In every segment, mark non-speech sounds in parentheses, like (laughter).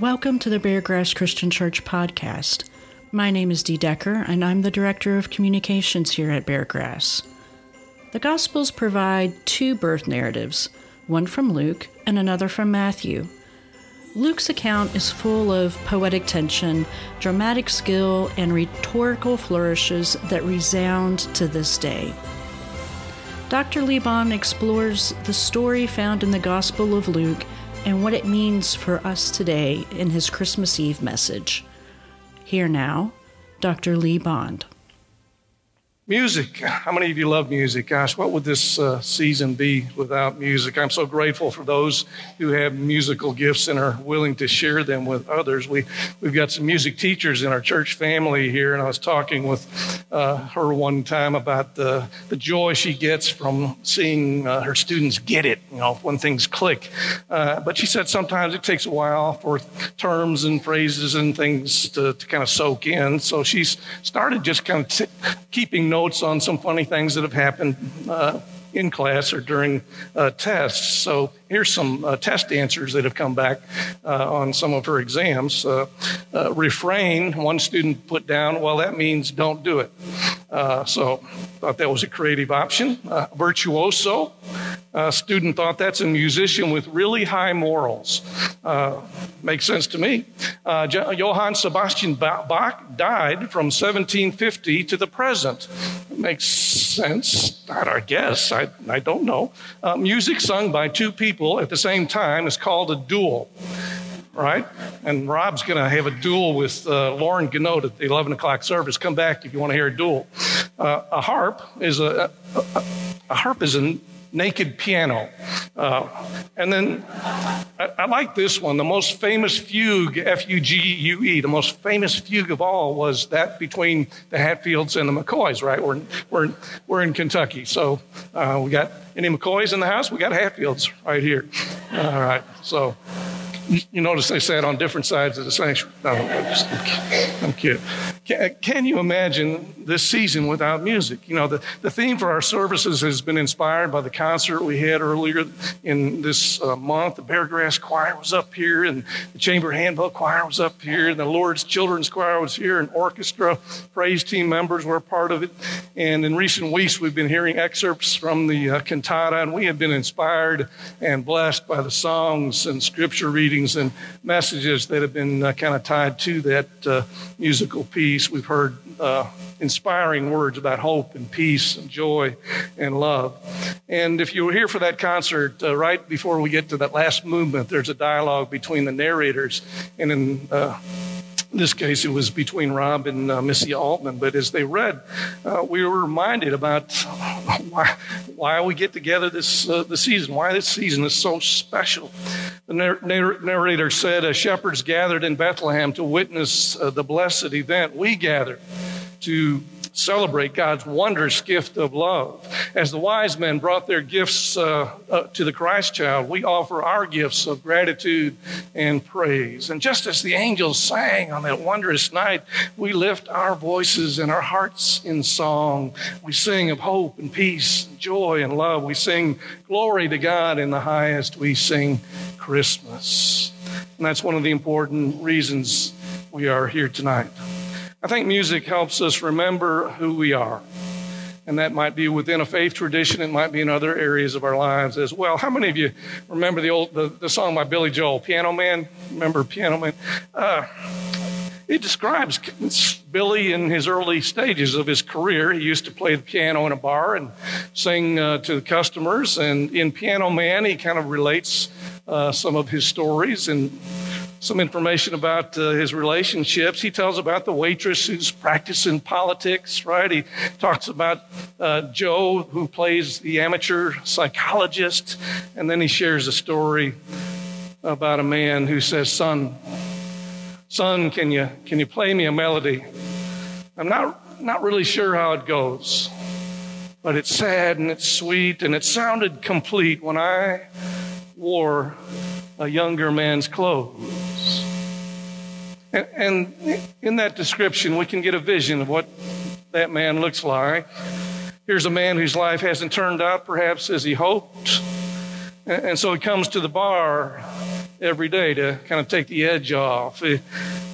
Welcome to the Beargrass Christian Church podcast. My name is Dee Decker, and I'm the Director of Communications here at Beargrass. The Gospels provide two birth narratives, one from Luke and another from Matthew. Luke's account is full of poetic tension, dramatic skill, and rhetorical flourishes that resound to this day. Dr. Lee Bond explores the story found in the Gospel of Luke and what it means for us today in his Christmas Eve message. Here now, Dr. Lee Bond. Music. How many of you love music? Gosh, what would this uh, season be without music? I'm so grateful for those who have musical gifts and are willing to share them with others. We, we've got some music teachers in our church family here, and I was talking with uh, her one time about the, the joy she gets from seeing uh, her students get it, you know, when things click. Uh, but she said sometimes it takes a while for terms and phrases and things to, to kind of soak in. So she's started just kind of t- keeping notes on some funny things that have happened uh, in class or during uh, tests. So here's some uh, test answers that have come back uh, on some of her exams. Uh, uh, refrain, one student put down, well, that means don't do it. so thought that was a creative option. virtuoso, student thought that's a musician with really high morals. Uh, makes sense to me. Uh, Johann Sebastian Bach died from 1750 to the present. Makes sense, I guess. I, I don't know. Uh, music sung by two people at the same time is called a duel right? And Rob's going to have a duel with uh, Lauren Ganot at the 11 o'clock service. Come back if you want to hear a duel. Uh, a harp is a, a, a harp is a naked piano. Uh, and then I, I, like this one. The most famous fugue, F U G U E, the most famous fugue of all was that between the Hatfields and the McCoys, right? We're, we're, we're in Kentucky. So uh, we got any McCoys in the house? We got Hatfields right here. All right. So you notice they sat on different sides of the sanctuary. No, I'm, just, I'm kidding. Can, can, you imagine this season without music? You know, the, the theme for our services has been inspired by the concert we had earlier in this uh, month. The Beargrass Choir was up here, and the Chamber Handbell Choir was up here, and the Lord's Children's Choir was here, and orchestra praise team members were a part of it. And in recent weeks, we've been hearing excerpts from the uh, cantata, and we have been inspired and blessed by the songs and scripture reading readings and messages that have been uh, kind of tied to that uh, musical piece. We've heard uh, inspiring words about hope and peace and joy and love. And if you were here for that concert, uh, right before we get to that last movement, there's a dialogue between the narrators. And in uh, in this case, it was between Rob and uh, Missy Altman. But as they read, uh, we were reminded about why, why we get together this uh, the season, why this season is so special. The narrator said, "As shepherds gathered in Bethlehem to witness uh, the blessed event, we gather to celebrate God's wondrous gift of love. As the wise men brought their gifts uh, uh, to the Christ child, we offer our gifts of gratitude and praise. And just as the angels sang on that wondrous night, we lift our voices and our hearts in song. We sing of hope and peace, and joy and love. We sing glory to God in the highest. We sing Christmas. And that's one of the important reasons we are here tonight. I think music helps us remember who we are. And that might be within a faith tradition, it might be in other areas of our lives as well. How many of you remember the old the, the song by Billy Joel, Piano Man? Remember Piano Man? Uh, it describes Billy in his early stages of his career. He used to play the piano in a bar and sing uh, to the customers. And in Piano Man, he kind of relates uh, some of his stories and some information about uh, his relationships. He tells about the waitress who's practicing politics, right? He talks about uh, Joe, who plays the amateur psychologist. And then he shares a story about a man who says, Son, son, can you, can you play me a melody? I'm not, not really sure how it goes, but it's sad and it's sweet and it sounded complete when I wore a younger man's clothes. And, and in that description, we can get a vision of what that man looks like. Here's a man whose life hasn't turned out perhaps as he hoped. And, so he comes to the bar every day to kind of take the edge off. A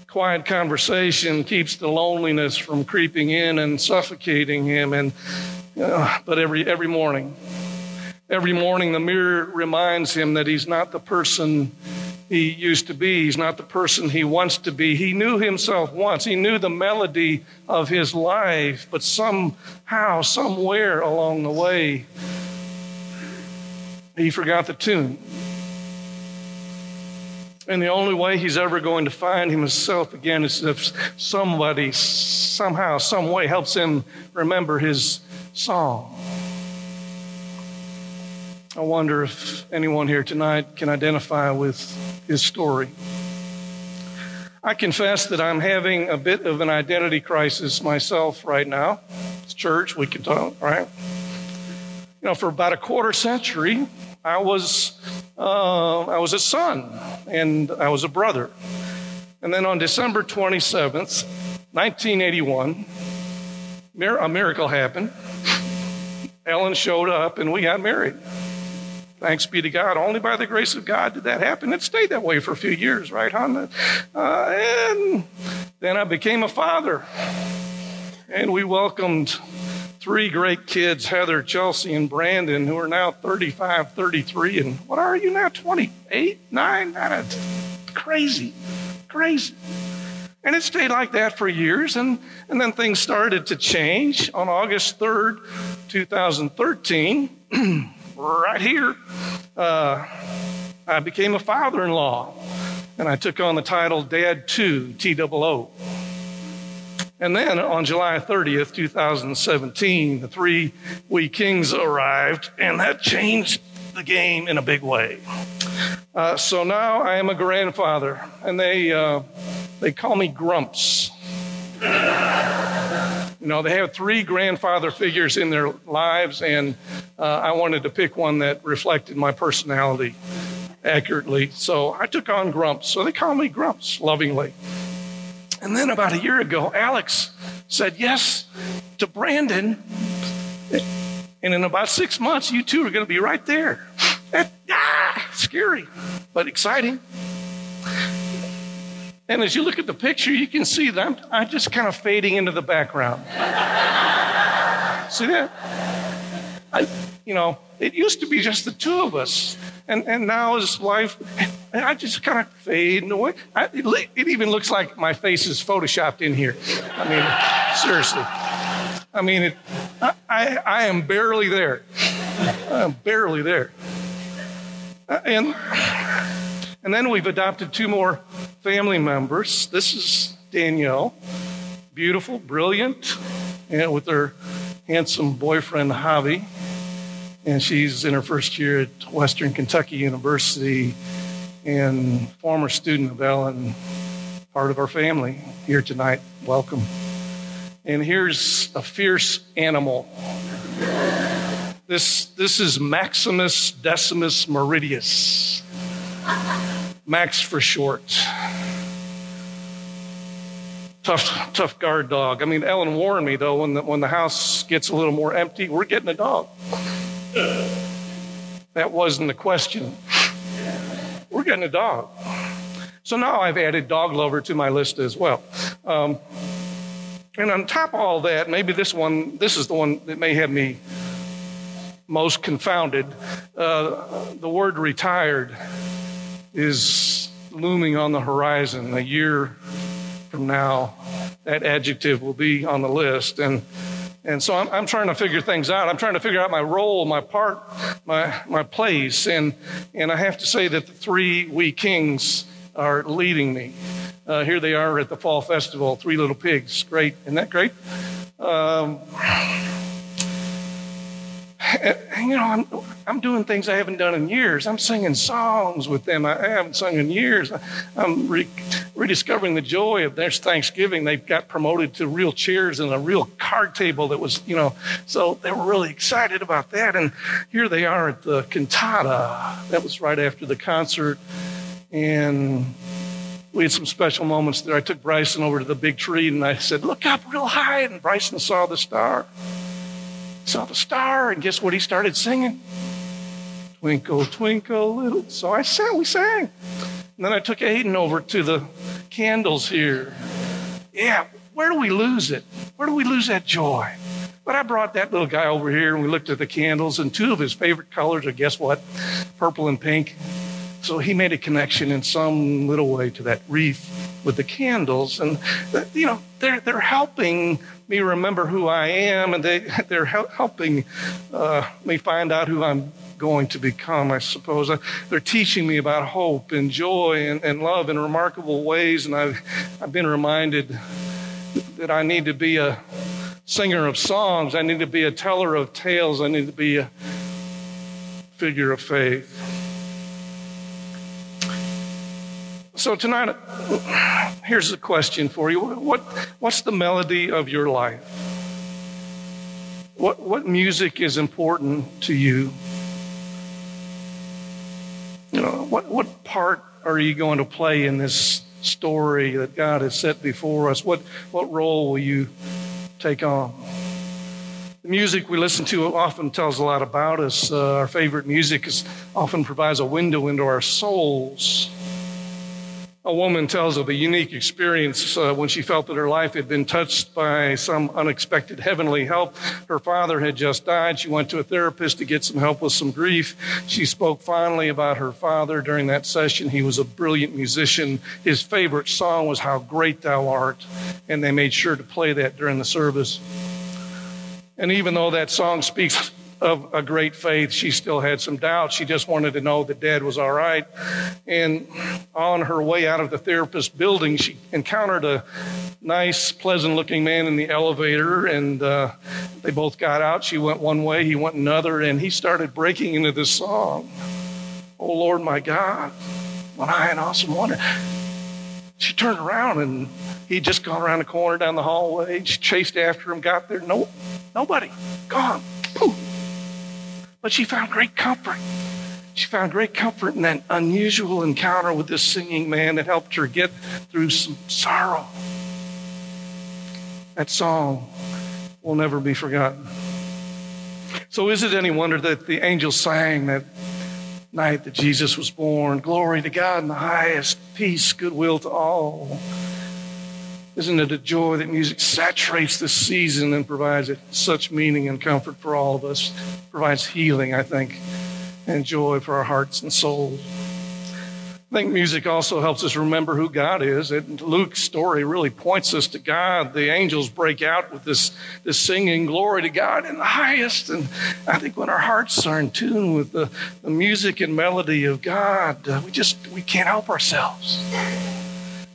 quiet conversation keeps the loneliness from creeping in and suffocating him. And uh, but every every morning, every morning, the mirror reminds him that he's not the person he used to be. He's not the person he wants to be. He knew himself once. He knew the melody of his life, but somehow, somewhere along the way, he forgot the tune. And the only way he's ever going to find himself again is if somebody, somehow, some way helps him remember his song. I wonder if anyone here tonight can identify with his story. I confess that I'm having a bit of an identity crisis myself right now. It's church, we can talk, right? You know, for about a quarter century, I was uh, I was a son and I was a brother. And then on December 27th, 1981, a miracle happened. Ellen showed up and we got married. Thanks be to God. Only by the grace of God did that happen. It stayed that way for a few years, right, hon? Uh, and then I became a father. And we welcomed three great kids Heather, Chelsea, and Brandon, who are now 35, 33. And what are you now? 28, 9? Crazy, crazy. And it stayed like that for years. And, and then things started to change. On August 3rd, 2013, (clears throat) right here, uh, I became a father in law. And I took on the title Dad 2, T O. And then on July 30th, 2017, the three wee kings arrived, and that changed the game in a big way. Uh, so now I am a grandfather, and they, uh, they call me Grumps. You know, they have three grandfather figures in their lives, and uh, I wanted to pick one that reflected my personality accurately. So I took on Grumps. So they call me Grumps lovingly. And then about a year ago, Alex said yes to Brandon. And in about six months, you two are going to be right there. That, (laughs) ah, scary, but exciting. And as you look at the picture, you can see that I'm, I'm just kind of fading into the background. (laughs) see that? I, you know, it used to be just the two of us. And, and now as life, I just kind of fade away. I, it, it even looks like my face is photoshopped in here. I mean, seriously. I mean, it, I, I, I am barely there. I'm barely there. Uh, and and then we've adopted two more family members. This is Danielle, beautiful, brilliant, and with her handsome boyfriend, Javi. And she's in her first year at Western Kentucky University and former student of Ellen, part of our family here tonight. Welcome. And here's a fierce animal. This, this is Maximus Decimus Meridius. Max for short. Tough, tough guard dog. I mean, Ellen warned me though, when the, when the house gets a little more empty, we're getting a dog. That wasn't the question. We're getting a dog. So now I've added dog lover to my list as well. Um, and on top of all that, maybe this one, this is the one that may have me most confounded. Uh, the word retired is looming on the horizon. A year from now, that adjective will be on the list. And, and so I'm, I'm trying to figure things out. I'm trying to figure out my role, my part, my, my place. And, and I have to say that the three wee kings are leading me. Uh, here they are at the fall festival, Three Little Pigs. Great. Isn't that great? Um, you know, I'm, I'm doing things I haven't done in years. I'm singing songs with them I haven't sung in years. I'm re- rediscovering the joy of their Thanksgiving. They got promoted to real chairs and a real card table that was, you know, so they were really excited about that. And here they are at the cantata. That was right after the concert. And we had some special moments there. I took Bryson over to the big tree and I said, Look up real high. And Bryson saw the star saw the star, and guess what he started singing? Twinkle, twinkle, little. So I sang, we sang. And then I took Aiden over to the candles here. Yeah, where do we lose it? Where do we lose that joy? But I brought that little guy over here and we looked at the candles, and two of his favorite colors are guess what? Purple and pink. So he made a connection in some little way to that wreath with the candles. And, you know, they're, they're helping me remember who I am, and they, (laughs) they're helping uh, me find out who I'm going to become, I suppose. They're teaching me about hope and joy and, and love in remarkable ways, and I've, I've been reminded that I need to be a singer of songs, I need to be a teller of tales, I need to be a figure of faith. So tonight, here's a question for you. What, what's the melody of your life? What, what music is important to you? You know, what, what part are you going to play in this story that God has set before us? What, what role will you take on? The music we listen to often tells a lot about us. Uh, our favorite music is, often provides a window into our souls. A woman tells of a unique experience uh, when she felt that her life had been touched by some unexpected heavenly help. Her father had just died. She went to a therapist to get some help with some grief. She spoke fondly about her father during that session. He was a brilliant musician. His favorite song was How Great Thou Art, and they made sure to play that during the service. And even though that song speaks of a great faith, she still had some doubts. She just wanted to know that dad was all right. And on her way out of the therapist building, she encountered a nice, pleasant looking man in the elevator. And uh, they both got out. She went one way, he went another. And he started breaking into this song Oh Lord, my God, what I an awesome wonder. She turned around and he'd just gone around the corner down the hallway. She chased after him, got there. No, nobody. Gone. But she found great comfort. She found great comfort in that unusual encounter with this singing man that helped her get through some sorrow. That song will never be forgotten. So, is it any wonder that the angels sang that night that Jesus was born? Glory to God in the highest, peace, goodwill to all. Isn't it a joy that music saturates this season and provides such meaning and comfort for all of us? Provides healing, I think, and joy for our hearts and souls. I think music also helps us remember who God is. And Luke's story really points us to God. The angels break out with this, this singing, Glory to God in the highest. And I think when our hearts are in tune with the, the music and melody of God, uh, we just we can't help ourselves.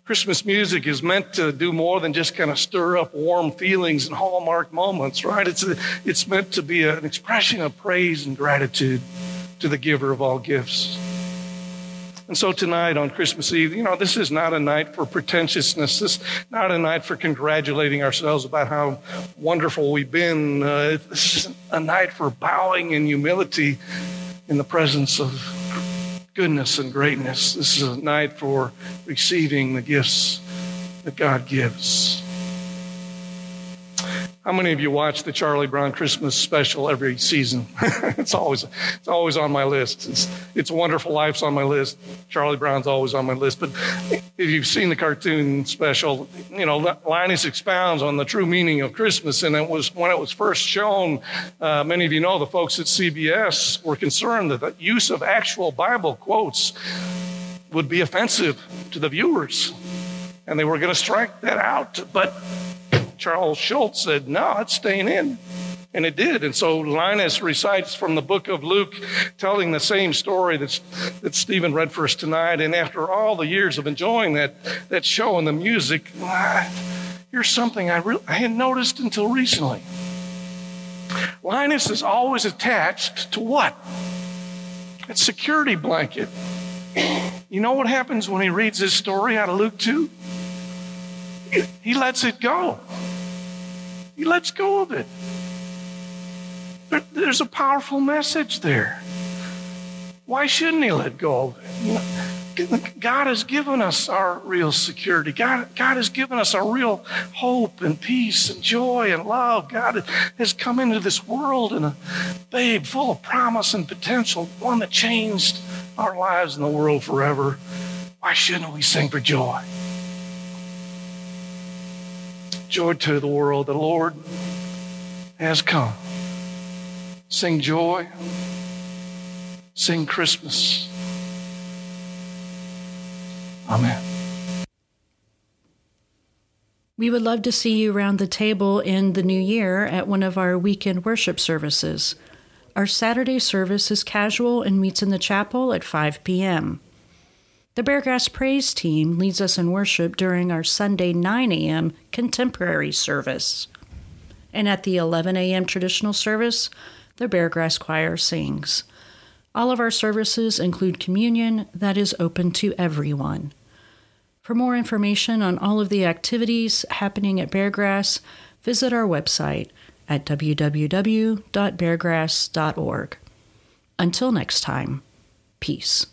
Christmas music is meant to do more than just kind of stir up warm feelings and hallmark moments, right? It's, a, it's meant to be an expression of praise and gratitude to the giver of all gifts. And so tonight on Christmas Eve, you know, this is not a night for pretentiousness. This is not a night for congratulating ourselves about how wonderful we've been. Uh, this is a night for bowing in humility in the presence of goodness and greatness. This is a night for receiving the gifts that God gives. How many of you watch the Charlie Brown Christmas special every season? (laughs) it's always it's always on my list. It's it's Wonderful Life's on my list. Charlie Brown's always on my list. But if you've seen the cartoon special, you know Linus expounds on the true meaning of Christmas. And it was when it was first shown, uh, many of you know the folks at CBS were concerned that the use of actual Bible quotes would be offensive to the viewers, and they were going to strike that out. But Charles Schulz said, no, it's staying in. And it did. And so Linus recites from the book of Luke, telling the same story that's, that Stephen read for us tonight. And after all the years of enjoying that, that show and the music, here's something I, really, I hadn't noticed until recently. Linus is always attached to what? A security blanket. You know what happens when he reads this story out of Luke 2? He lets it go. He lets go of it. there's a powerful message there. Why shouldn't he let go of it? God has given us our real security. God, God has given us our real hope and peace and joy and love. God has come into this world in a babe full of promise and potential, one that changed our lives in the world forever. Why shouldn't we sing for joy? Joy to the world. The Lord has come. Sing joy. Sing Christmas. Amen. We would love to see you around the table in the new year at one of our weekend worship services. Our Saturday service is casual and meets in the chapel at 5 p.m. The Beargrass Praise Team leads us in worship during our Sunday 9 a.m. contemporary service. And at the 11 a.m. traditional service, the Beargrass Choir sings. All of our services include communion that is open to everyone. For more information on all of the activities happening at Beargrass, visit our website at www.beargrass.org. Until next time, peace.